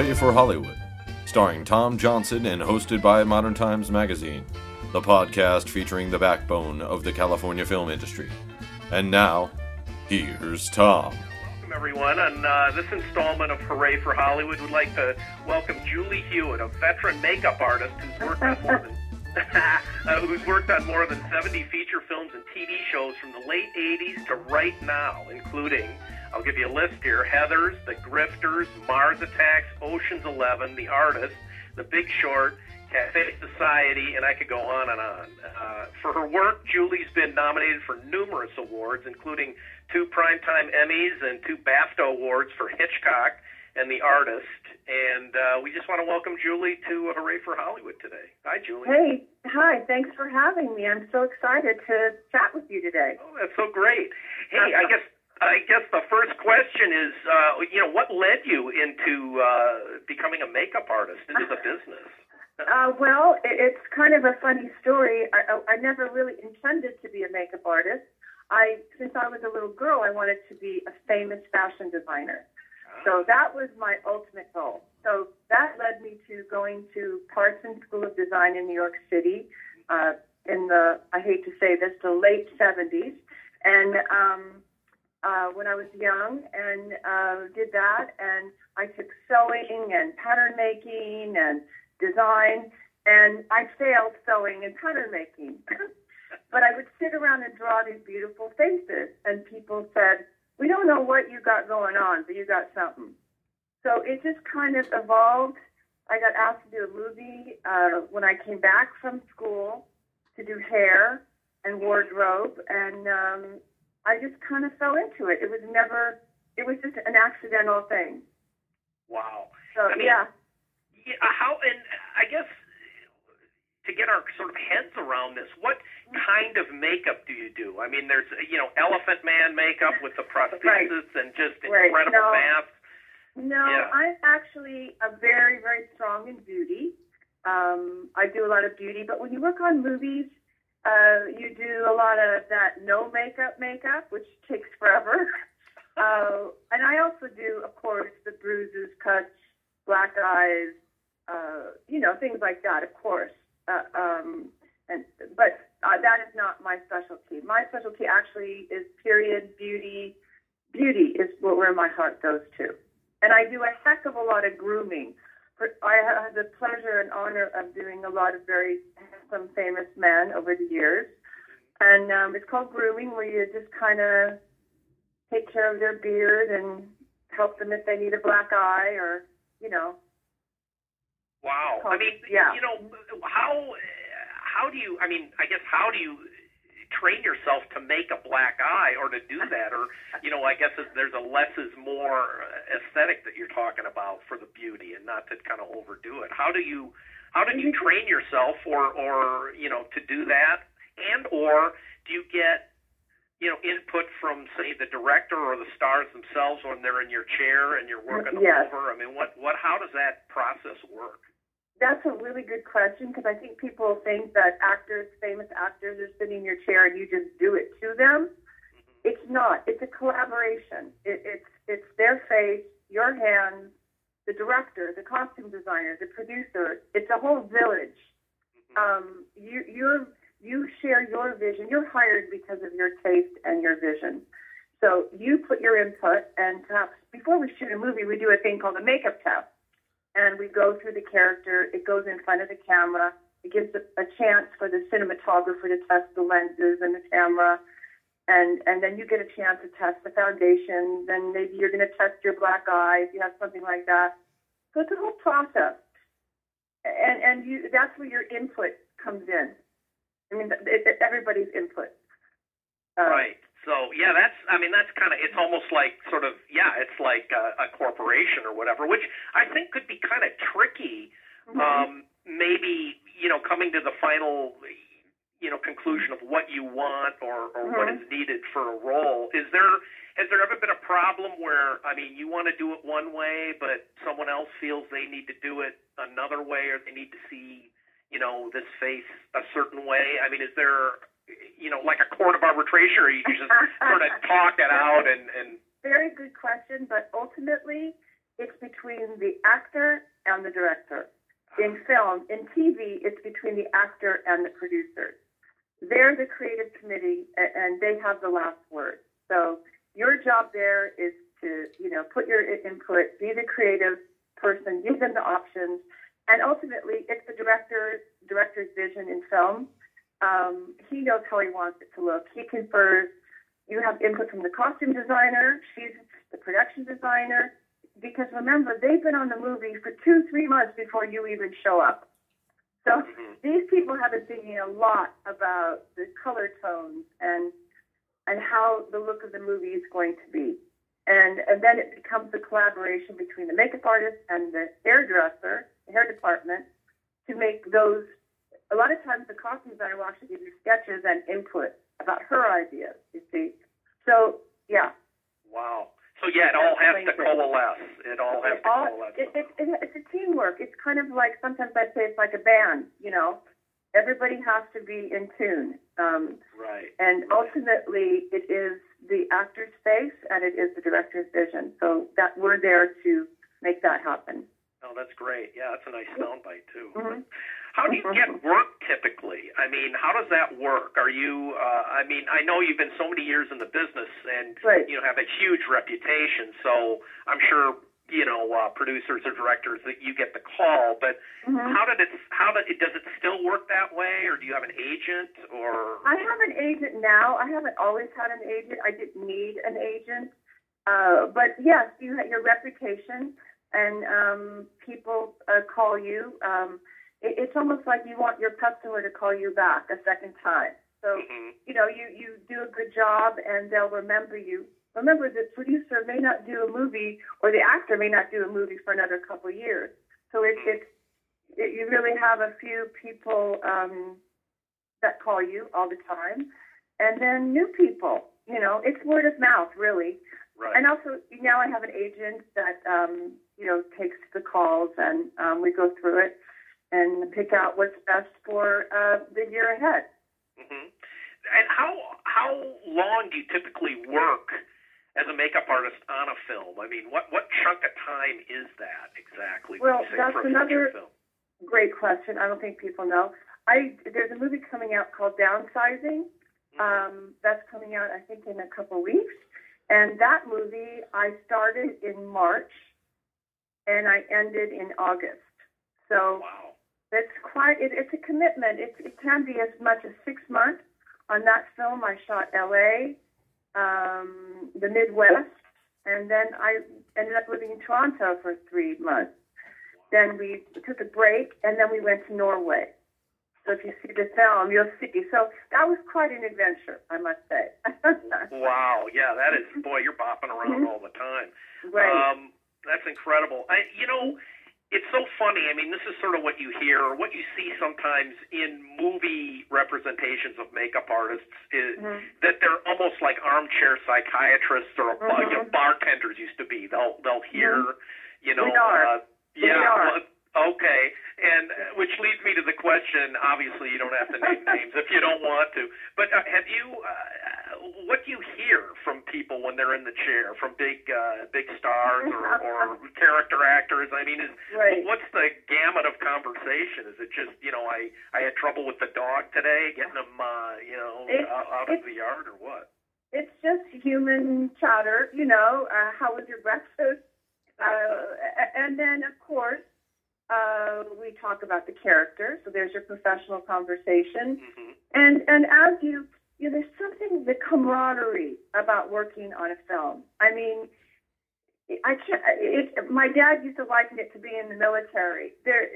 Hooray for Hollywood, starring Tom Johnson and hosted by Modern Times Magazine, the podcast featuring the backbone of the California film industry. And now, here's Tom. Welcome, everyone. On uh, this installment of Hooray for Hollywood, we'd like to welcome Julie Hewitt, a veteran makeup artist who's worked on more than uh, who's worked on more than 70 feature films and TV shows from the late 80s to right now, including, I'll give you a list here Heathers, The Grifters, Mars Attacks, Ocean's Eleven, The Artist, The Big Short, Cafe Society, and I could go on and on. Uh, for her work, Julie's been nominated for numerous awards, including two Primetime Emmys and two BAFTA awards for Hitchcock and The Artist. And uh, we just want to welcome Julie to Hooray for Hollywood today. Hi, Julie. Hey, hi. Thanks for having me. I'm so excited to chat with you today. Oh, that's so great. Hey, I guess I guess the first question is, uh, you know, what led you into uh, becoming a makeup artist into the business? Uh, well, it's kind of a funny story. I, I never really intended to be a makeup artist. I, since I was a little girl, I wanted to be a famous fashion designer. So that was my ultimate goal. So that led me to going to Parsons School of Design in New York City uh, in the, I hate to say this, the late 70s. And um, uh, when I was young and uh, did that, and I took sewing and pattern making and design, and I failed sewing and pattern making. but I would sit around and draw these beautiful faces, and people said, we don't know what you got going on, but you got something. So it just kind of evolved. I got asked to do a movie uh, when I came back from school to do hair and wardrobe, and um, I just kind of fell into it. It was never, it was just an accidental thing. Wow. So I mean, yeah. yeah. How and I guess to get our sort of heads around this, what kind of makeup do you do? I mean, there's you know Elephant Man makeup with the prosthesis Right. and just Right. incredible No. masks. No, Yeah. I'm actually a very, very strong in beauty. Um, I do a lot of beauty, but when you work on movies, uh, you do a lot of that no makeup makeup, which takes forever. uh, and I also do, of course, the bruises, cuts, black eyes, uh, you know, things like that, of course. Uh, um, and but uh, that is not my specialty. My specialty actually is period beauty. Beauty is what where my heart goes to. And I do a heck of a lot of grooming. I have the pleasure and honor of doing a lot of very handsome, famous men over the years. And um, it's called grooming, where you just kind of take care of their beard and help them if they need a black eye or, you know. Wow. I mean, Yeah. you know, how how do you? I mean, I guess how do you train yourself to make a black eye or to do that, or you know, I guess there's a less is more aesthetic that you're talking about for the beauty, and not to kind of overdo it. How do you? How did you train yourself, or or you know, to do that, and or do you get you know input from say the director or the stars themselves when they're in your chair and you're working them Yes. over? I mean, what what how does that process work? That's a really good question because I think people think that actors, famous actors, are sitting in your chair and you just do it to them. Mm-hmm. It's not. It's a collaboration. It, it's it's their face, your hands, the director, the costume designer, the producer. It's a whole village. Um, you you're you share your vision. You're hired because of your taste and your vision. So you put your input, and perhaps before we shoot a movie, we do a thing called a makeup test and we go through the character. It goes in front of the camera. It gives a, a chance for the cinematographer to test the lenses and the camera, and and then you get a chance to test the foundation. Then maybe you're going to test your black eye if you have something like that. So it's a whole process, and and you that's where your input comes in. I mean, it, it, everybody's input. Uh, Right. So yeah, that's I mean that's kind of it's almost like sort of yeah, it's like a, a corporation or whatever, which I think could be kind of tricky. mhm. Um, maybe you know coming to the final you know conclusion of what you want or or what mm-hmm. is needed for a role. Is there has there ever been a problem where I mean you want to do it one way, but someone else feels they need to do it another way, or they need to see you know this face a certain way? I mean, is there you know like a court of arbitration, or you just sort of talk it out and and Very good question, but ultimately, it's between the actor and the director. In ah. film, in TV, it's between the actor and the producers. They're the creative committee, and they have the last word. So your job there is to, you know, put your input, be the creative person, give them the options, and ultimately, it's the director director's vision in film. Um, he knows how he wants it to look. He confers. You have input from the costume designer. She's the production designer. Because remember, they've been on the movie for two, three months before you even show up. So mm-hmm. these people have been thinking a lot about the color tones and and how the look of the movie is going to be. And and then it becomes a collaboration between the makeup artist and the hairdresser, the hair department, to make those. A lot of times, the costume designer will actually give you sketches and input about her ideas. You see, so yeah. So yeah, it all has to coalesce. It all has to coalesce. It, it, it, it's a teamwork. It's kind of like sometimes I say it's like a band. You know, everybody has to be in tune. Um, right. And ultimately, it is the actor's face and it is the director's vision. So that we're there to make that happen. Oh, that's great. Yeah, that's a nice soundbite too. Mm-hmm. How do you get work typically? I mean, how does that work? Are you? Uh, I mean, I know you've been so many years in the business and right. you know have a huge reputation. So I'm sure you know uh, producers or directors that you get the call. But mm-hmm. how did it? How did it? Does it still work that way, or do you have an agent? Or I have an agent now. I haven't always had an agent. I didn't need an agent. Uh, but yes, you have your reputation and um, people uh, call you. Um, it, it's almost like you want your customer to call you back a second time. So mm-hmm. you know you you do a good job, and they'll remember you. Remember, the producer may not do a movie, or the actor may not do a movie for another couple of years. So it, mm-hmm. it's it, you really have a few people um, that call you all the time, and then new people. You know, it's word of mouth, really. Right. And also now I have an agent that um, you know takes the calls and um, we go through it and pick out what's best for uh, the year ahead. Mm-hmm. And how how long do you typically work as a makeup artist on a film? I mean, what what chunk of time is that exactly? Well, that's another film? great question. I don't think people know. I there's a movie coming out called Downsizing. Mm-hmm. Um, that's coming out, I think, in a couple weeks. And that movie I started in March and I ended in August. So wow. It's quite it, it's a commitment. It, it can be as much as six months. On that film, I shot L.A., um, the Midwest, and then I ended up living in Toronto for three months. Then we took a break, and then we went to Norway. So if you see the film, you'll see. So that was quite an adventure, I must say. wow, yeah, that is. Boy, you're bopping around mm-hmm. all the time. Right. Um, that's incredible. I, you know, it's so funny. I mean, this is sort of what you hear, or what you see sometimes in movie representations of makeup artists, is mm-hmm. that they're almost like armchair psychiatrists or mm-hmm. you know, bartenders used to be. They'll they'll hear, mm-hmm. you know, we are. Uh, yeah. We are. Okay, and uh, which leads me to the question. Obviously, you don't have to name names if you don't want to. But uh, have you? Uh, what do you hear from people when they're in the chair? From big, uh, big or, or character actors? I mean, is right. what's the gamut of conversation? Is it just you know, I I had trouble with the dog today, getting him, uh, you know, it's, out, out of the yard or what? It's just human chatter. You know, uh, how was your breakfast? Uh, and then, of course uh, we talk about the character, so there's your professional conversation, mm-hmm. and and as you, you know, there's something the camaraderie about working on a film. I mean, I can't. It, my dad used to liken it to being in the military. There,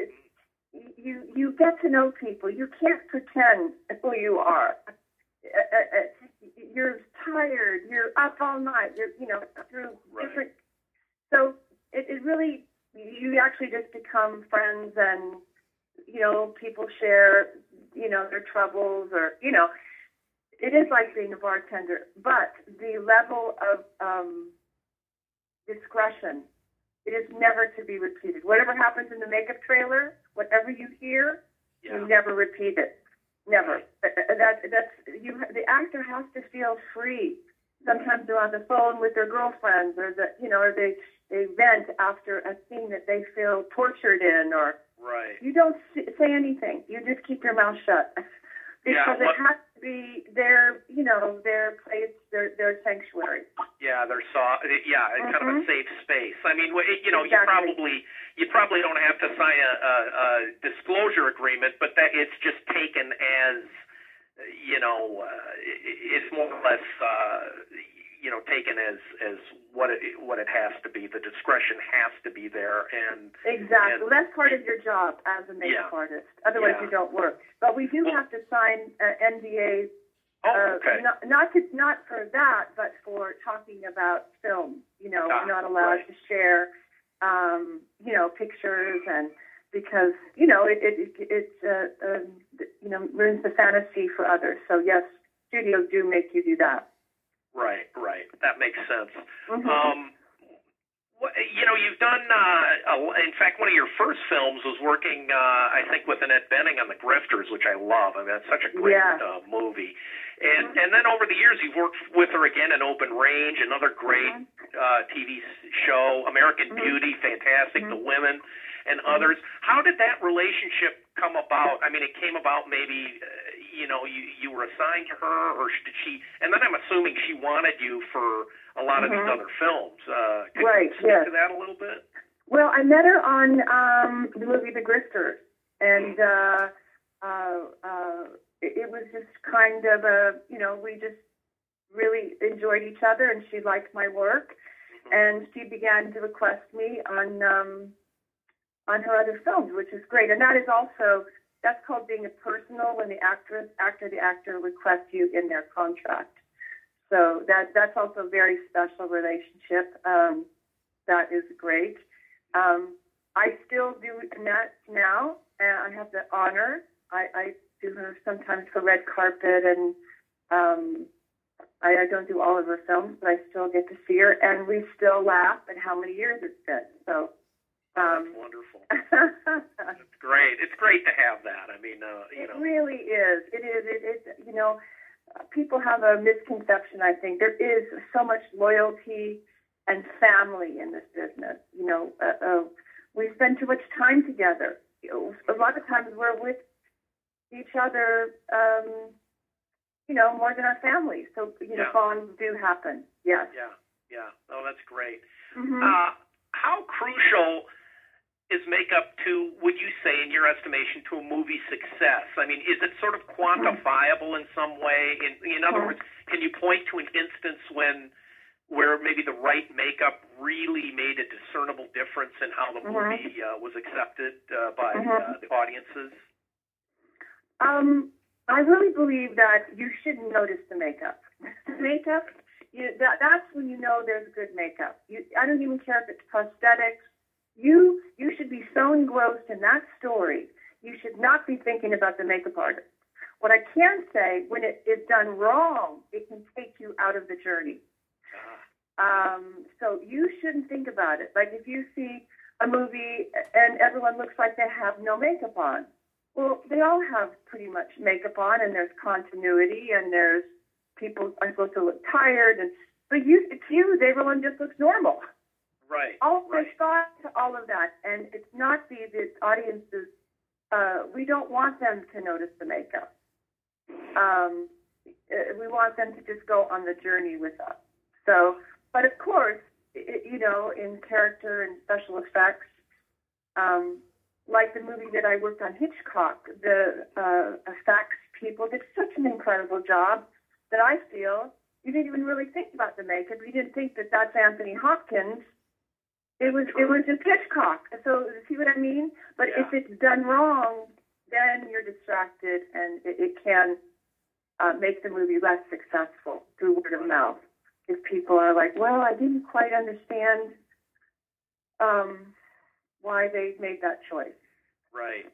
you you get to know people. You can't pretend who you are. Uh, uh, uh, you're tired. You're up all night. You're you know through right. different. So it, it really you actually just become friends and you know people share you know their troubles or you know it is like being a bartender but the level of um discretion it is never to be repeated whatever happens in the makeup trailer whatever you hear yeah. you never repeat it never that that's you the actor has to feel free sometimes they're on the phone with their girlfriends or the you know or they they vent after a scene that they feel tortured in, or Right. you don't say anything. You just keep your mouth shut because what- it has to be their, you know, their place, their their sanctuary. Yeah, they're soft. Yeah, it's kind of a Mhm. safe space. I mean, you know, you probably you probably don't have to sign a, a, a disclosure agreement, but that it's just taken as, you know, uh, it, it's more or less, uh, taken as as what it what it has to be. The discretion has to be there, and Exactly. And- That's part of your job as a makeup Yeah. artist. Otherwise, Yeah. you don't work. But we do Well- have to sign uh, NDAs. oh, uh, not not to, not for that, but for talking about film. You know, Ah, we're not allowed right. to share, um, you know, pictures and because you know it it it, it uh, um, you know ruins the fantasy for others. So yes, studios do make you do that. Right, right. That makes sense. Mhm. Um, you know, you've done. Uh, a, in fact, one of your first films was working, uh, I think, with Annette Bening on The Grifters, which I love. I mean, it's such a great Yeah. uh, movie. And and then over the years, you've worked with her again in Open Range, another great Mhm. uh, TV show, American Mhm. Beauty, fantastic, Mhm. The Women, and others. How did that relationship come about? I mean, it came about maybe, you know, you you were assigned to her, or did she? And then I'm assuming she wanted you for a lot of Mhm. these other films. Uh, could Right, you speak yes. to that a little bit? Well, I met her on um, the movie The Grifters, and uh, uh, uh, it, it was just kind of a, you know, we just really enjoyed each other, and she liked my work, and she began to request me on um, on her other films, which is great, and that is also that's called being a personal when the actress, actor, the actor requests you in their contract. So that that's also a very special relationship. Um, that is great. Um, I still do that now, and I have the honor. I, I do sometimes for red carpet, and um, I, I don't do all of her films, but I still get to see her, and we still laugh at how many years it's been. So, um, That's wonderful. It's great. It's great to have that. I mean, uh, you it know, it really is. It is. It is. You know, people have a misconception. I think there is so much loyalty and family in this business. You know, uh, uh, we spend too much time together. A lot of times we're with each other. Um, you know, more than our families. So you know, Yeah. bonds do happen. Yes. yeah, yeah. Oh, that's great. hmm Uh, how crucial is makeup to, would you say, in your estimation, to a movie success? I mean, is it sort of quantifiable in some way? In, in other words, can you point to an instance when where maybe the right makeup really made a discernible difference in how the Mhm. movie uh, was accepted uh, by uh, the audiences? Um, I really believe that you should notice the makeup. The makeup, you, that, that's when you know there's good makeup. You, I don't even care if it's prosthetics. You you should be so engrossed in that story. You should not be thinking about the makeup artist. What I can say, when it is done wrong, it can take you out of the journey. Um, so you shouldn't think about it. Like if you see a movie and everyone looks like they have no makeup on, well, they all have pretty much makeup on, and there's continuity, and there's people are supposed to look tired, and but you, it's you. Everyone just looks normal. Right. All right. there's thought to all of that, and it's not the the audiences. Uh, we don't want them to notice the makeup. Um, uh, we want them to just go on the journey with us. So, but of course, i you know, in character and special effects, um, like the movie that I worked on, Hitchcock, the uh, effects people did such an incredible job that I feel you didn't even really think about the makeup. You didn't think that that's Anthony Hopkins. It was it was just Hitchcock. So see what I mean? But if it's done wrong, then you're distracted, and it, it can uh, make the movie less successful through word of mouth. If people are like, "Well, I didn't quite understand um, why they made that choice." Right.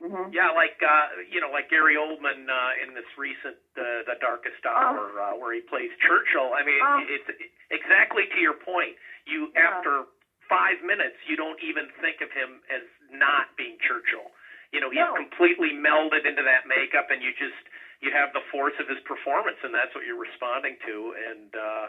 hmm Yeah, like uh, you know, like Gary Oldman uh, in this recent uh, The Darkest Hour, uh, where he plays Churchill. I mean, Oh. it's exactly to your point. You Yeah. after five minutes, you don't even think of him as not being Churchill. You know, he's No. completely melded into that makeup, and you just you have the force of his performance, and that's what you're responding to. And uh,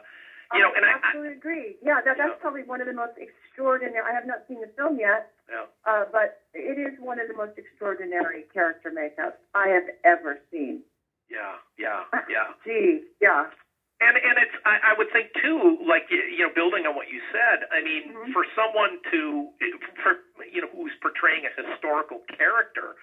You know, I and I, I absolutely agree. Yeah, that, that's Yeah. probably one of the most extraordinary. I have not seen the film yet, yeah. uh, but it is one of the most extraordinary character makeups I have ever seen. Yeah, yeah, yeah. Gee, yeah. And and it's I, I would think too, like you know, building on what you said. I mean, Mhm. for someone to for you know who's portraying a historical character,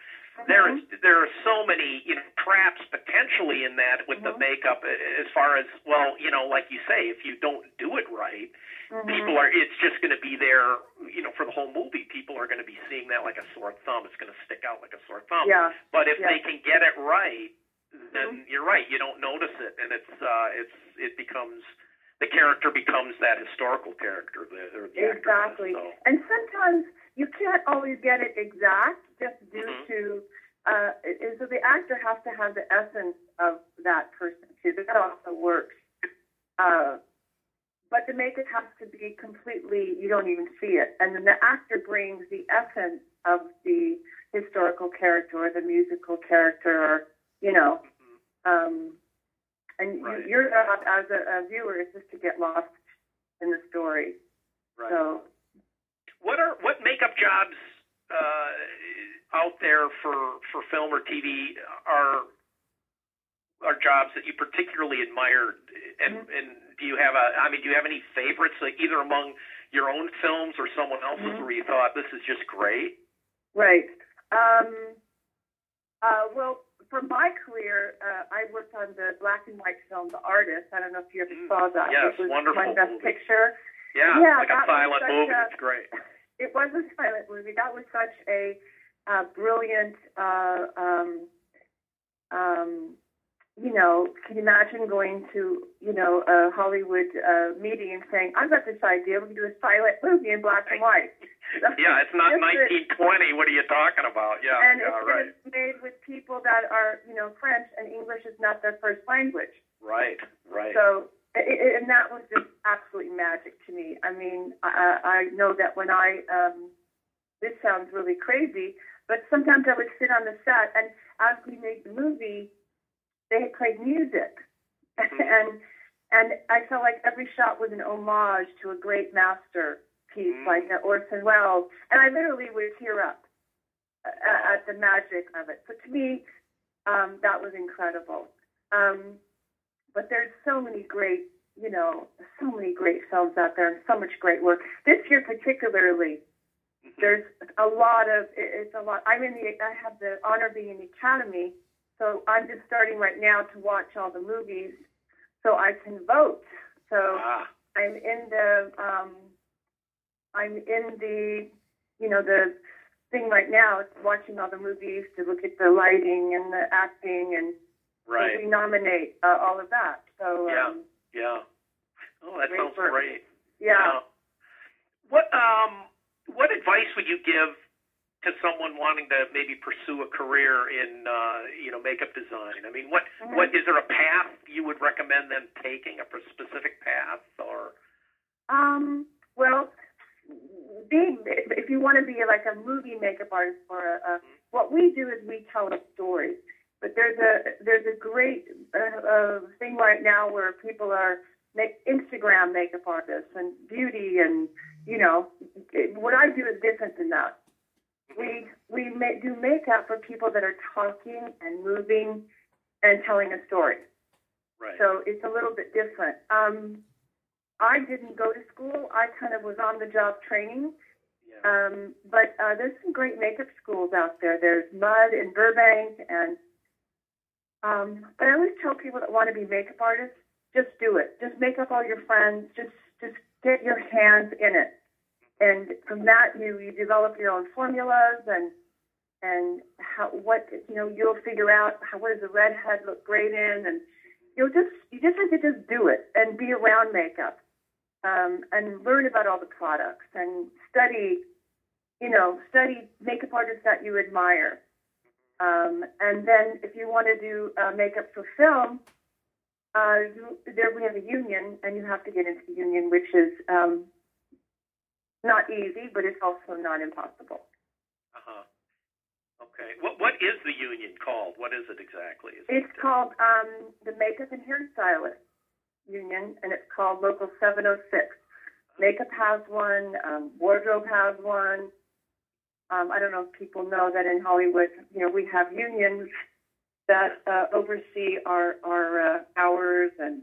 there is there are so many you know traps potentially in that with the Mhm. makeup. As far as well, you know, like you say, if you don't do it right, Mhm. people are it's just going to be there. You know, for the whole movie, people are going to be seeing that like a sore thumb. It's going to stick out like a sore thumb. Yeah. But if Yeah. they can get it right, then Mm-hmm. you're right. You don't notice it, and it's uh, it's it becomes the character becomes that historical character, the, or the does, Exactly. So. And sometimes you can't always get it exact just due Mhm. to, uh, and so the actor has to have the essence of that person too. That also works. Uh, but the makeup has to be completely, you don't even see it. And then the actor brings the essence of the historical character or the musical character or, you know, um, and Right. you, your job as a, a viewer is just to get lost in the story. Right. So, What are what makeup jobs uh, out there for for film or TV are are jobs that you particularly admired? And Mhm. and do you have a I mean, do you have any favorites, like either among your own films or someone else's, Mhm. where you thought this is just great? Right. Um, uh, well, for my career, uh, I worked on the black and white film The Artist. I don't know if you ever Mm, saw that. yes, it was wonderful my best movie. picture. Yeah, Yeah, like a silent movie. a- It's great. It was a silent movie. That was such a uh, brilliant, uh, um, um, you know, can you imagine going to, you know, a Hollywood uh, meeting and saying, I've got this idea, we can do a silent movie in black and white. Yeah, it's not 1920. What are you talking about? Yeah, and yeah, it's right, made with people that are, you know, French and English is not their first language. right, right. So, i i and that was just absolutely magic to me. I mean, I, I know that when I, um, this sounds really crazy, but sometimes I would sit on the set, and as we made the movie, they had played music, and and I felt like every shot was an homage to a great masterpiece Mm. like uh, Orson Welles, and I literally would tear up uh, at the magic of it. So to me, um, that was incredible. Um, but there's so many great, you know, so many great films out there and so much great work. This year particularly, there's a lot of, it's a lot. I'm in the, I have the honor of being in the Academy, so I'm just starting right now to watch all the movies so I can vote. So ah, I'm in the, um, I'm in the, you know, the thing right now, it's watching all the movies to look at the lighting and the acting and right. we nominate uh, all of that. So Yeah. um, Yeah. Oh, that sounds work. great. yeah. What um what advice would you give to someone wanting to maybe pursue a career in uh, you know makeup design? I mean, what Mhm. what is there a path you would recommend them taking, a specific path, or Um, well, being if you want to be like a movie makeup artist or a, a what we do is we tell a story. But there's a there's a great uh, uh, thing right now where people are make Instagram makeup artists and beauty and you know what I do is different than that. We we ma- do makeup for people that are talking and moving and telling a story. right? So it's a little bit different. Um, I didn't go to school. I kind of was on the job training. yeah. Um, but uh, there's some great makeup schools out there. There's Mud in Burbank, and um, but I always tell people that want to be makeup artists, just do it. Just make up all your friends. Just just get your hands in it, and from that you you develop your own formulas and and how what you know you'll figure out how what does a redhead look great in, and you'll just you just have to just do it and be around makeup um, and learn about all the products and study, you know, study makeup artists that you admire. Um, and then if you want to do uh, makeup for film, uh, you, there we have a union, and you have to get into the union, which is um, not easy, but it's also not impossible. Uh-huh. Okay. What what is the union called? What is it exactly? Is It's it, called um, the Makeup and Hairstylist union, and it's called Local 706. Makeup has one, um, wardrobe has one. Um, I don't know if people know that in Hollywood, you know, we have unions that uh, oversee our our uh, hours and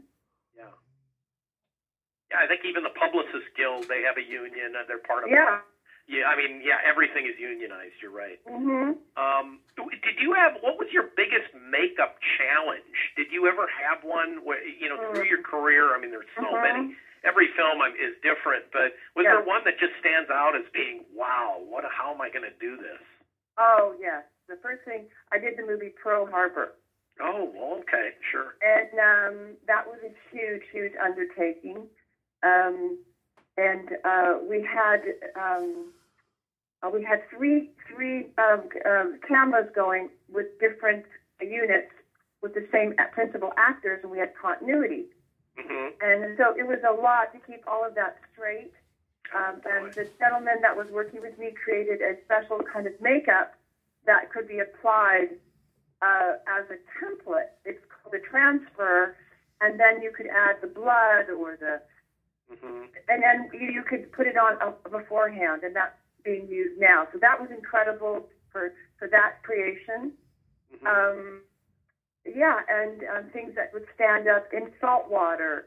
I think even the Publicists Guild, they have a union. and they're part of. yeah. Yeah, I mean, yeah, everything is unionized. You're right. hmm Um, did you have what was your biggest makeup challenge? Did you ever have one? Where, you know, through your career. I mean, there's so Mhm. many. Every film is different, but was Yeah. there one that just stands out as being, wow, what? How am I going to do this? Oh yes. The first thing I did the movie Pearl Harbor. Oh, well, okay, sure. and um, that was a huge, huge undertaking. Um, and uh, we had um, uh, we had three three um, uh, cameras going with different units with the same principal actors, and we had continuity. hmm And so it was a lot to keep all of that straight. Um, and the gentleman that was working with me created a special kind of makeup that could be applied uh, as a template. It's called a transfer, and then you could add the blood or the, hmm and then you, you could put it on uh, beforehand, and that's being used now. So that was incredible for for that creation. hmm Um, yeah, and um, things that would stand up in salt water,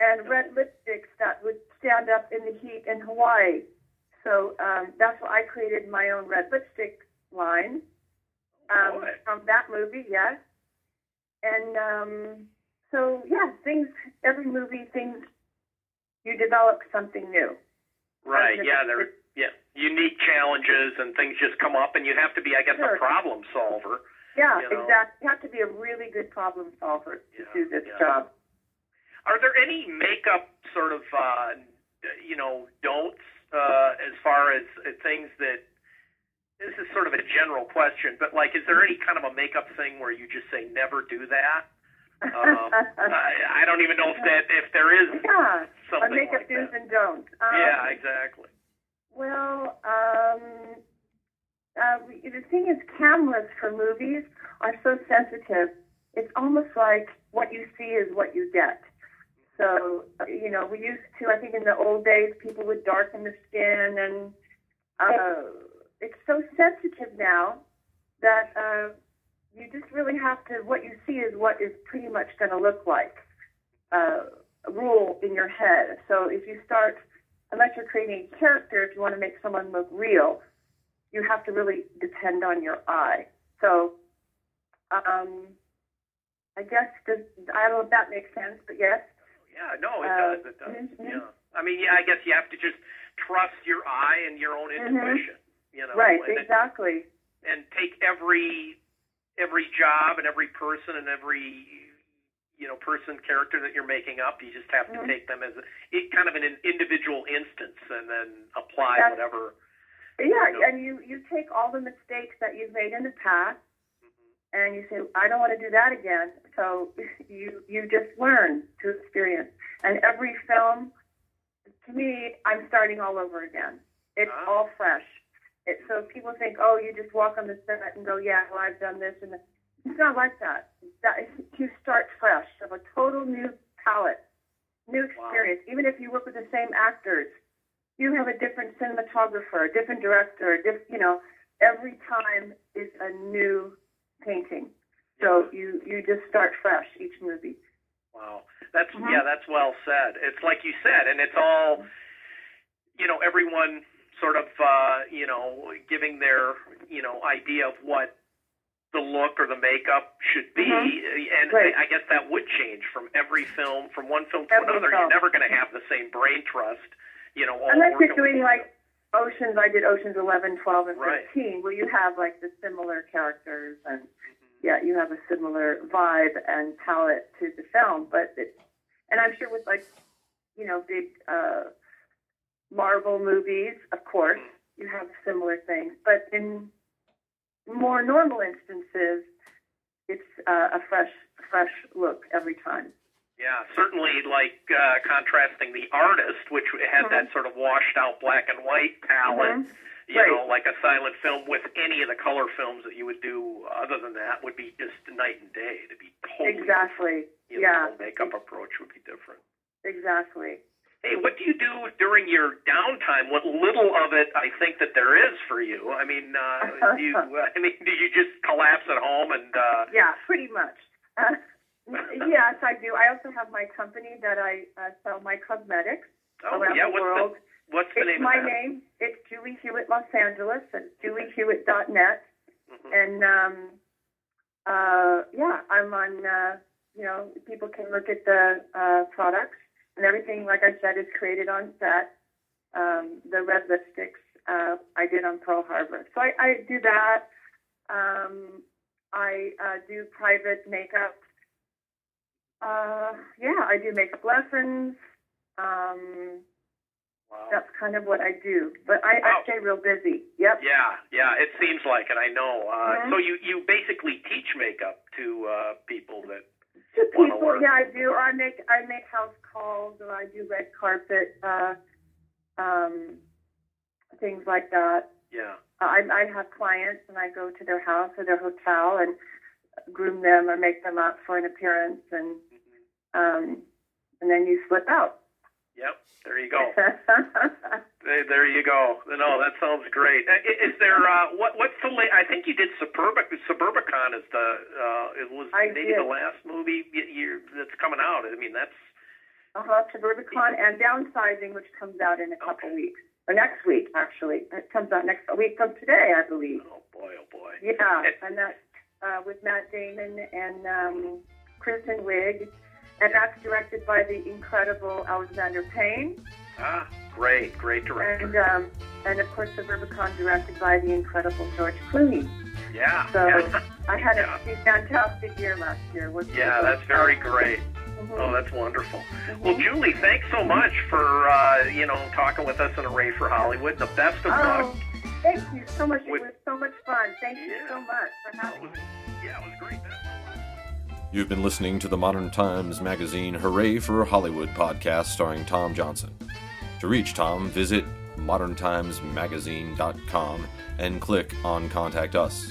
and red lipsticks that would stand up in the heat in Hawaii. So um, that's why I created my own red lipstick line um, from that movie. Yes, and um, so yeah, things. Every movie, things you develop something new. Right. Yeah. There. Yeah. Unique challenges and things just come up, and you have to be, I guess, Sure. a problem solver. Yeah, You know. exactly. You have to be a really good problem solver to Yeah, do this yeah. job. Are there any makeup sort of, uh, you know, don'ts uh, as far as uh, things that? This is sort of a general question, but like, is there any kind of a makeup thing where you just say never do that? Um, I, I don't even know if that if there is yeah, something or makeup like do's that. and don'ts. Um, yeah, exactly. Well, um, uh, the thing is, cameras for movies are so sensitive. It's almost like what you see is what you get. So, you know, we used to, I think in the old days, people would darken the skin, and uh, it's so sensitive now that uh, you just really have to, what you see is what is pretty much going to look like. Uh, a rule in your head. So if you start unless you're creating a character, if you want to make someone look real, you have to really depend on your eye. So, um, I guess the, I don't know if that makes sense, but yes. Yeah, no, it Uh, does. It does. mhm. Yeah. I mean, yeah, I guess you have to just trust your eye and your own Mhm. intuition. You know, right, and, exactly. and take every every job and every person and every you know person character that you're making up. You just have to Mhm. take them as a, it, kind of an individual instance and then apply That's- whatever. Yeah, No. and you you take all the mistakes that you've made in the past, and you say, I don't want to do that again. So you you just learn to experience. And every film, to me, I'm starting all over again. It's Ah. all fresh. It, so people think, oh, you just walk on the set and go, yeah, well, I've done this, and that. it's not like that. That you start fresh, you have a total new palette, new experience. Even if you work with the same actors, you have a different cinematographer, a different director, a diff, you know, every time is a new painting. So you you just start fresh each movie. Wow, that's Mhm. yeah, that's well said. It's like you said, and it's all, you know, everyone sort of, uh, you know, giving their, you know, idea of what the look or the makeup should be, and Mm-hmm. Right. I guess that would change from every film, from one film to Every another. film. You're never going to have the same brain trust, you know. All Unless you're doing like Oceans, I did Oceans 11, 12, and Right. 13, where you have like the similar characters and Mhm. yeah, you have a similar vibe and palette to the film. But it, and I'm sure with like, you know, big uh, Marvel movies, of course, you have similar things. But in more normal instances, it's uh, a fresh, fresh look every time. Yeah, certainly like uh, contrasting the artist, which had Mhm. that sort of washed out black and white palette. Mhm. You Right. know, like a silent film with any of the color films that you would do other than that would be just night and day. To be totally, Exactly. know, Yeah. the whole makeup approach would be different. exactly. Hey, what do you do during your downtime? What little of it I think that there is for you. I mean, uh, do you, I mean, do you just collapse at home and? Uh... Yeah, pretty much. Uh, yes, I do. I also have my company that I uh, sell my cosmetics oh, around yeah, the what's world. The, what's the it's name my of that? name. It's Julie Hewitt Los Angeles. It's juliehewitt.net. Mhm. And um, uh, yeah, I'm on. Uh, you know, people can look at the uh, products and everything. Like I said, is created on set. Um, the red lipsticks uh, I did on Pearl Harbor. So I, I do that. Um, I uh, do private makeup. Uh, yeah, I do makeup lessons. Um, Wow. that's kind of what I do. But I, Wow. I stay real busy. Yep. Yeah, yeah, it seems like it. I know. Uh, Mhm. So you you basically teach makeup to uh, people that. To people, yeah, I do. I make I make house calls, or I do red carpet, uh, um, things like that. Yeah. I I have clients, and I go to their house or their hotel and groom them or make them up for an appearance, and um, and then you slip out. Yep. There you go. There, there you go. No, that sounds great. Uh, Is there uh, what what's the late? I think you did Suburbic Suburbicon is the uh, it was I maybe did. the last movie year that's coming out. I mean that's uh-huh, to Suburbicon and Downsizing, which comes out in a couple Okay. weeks, or next week actually. It comes out next a week from today, I believe. oh boy oh boy. Yeah, and that's uh, with Matt Damon and um, Kristen Wiig, and that's directed by the incredible Alexander Payne, Ah, great great director. and um, and of course Suburbicon directed by the incredible George Clooney. yeah. So yeah. I had Yeah. a fantastic year last year. Yeah, that's very great. Oh, that's wonderful. Well, Julie, thanks so much for uh, you know talking with us on Hooray for Hollywood. The best of luck. Oh, thank you so much. It was so much fun. Thank you Yeah. so much for having was, me. yeah, it was great. You've been listening to the Modern Times Magazine Hooray for Hollywood podcast starring Tom Johnson. To reach Tom, visit moderntimesmagazine.com and click on Contact Us.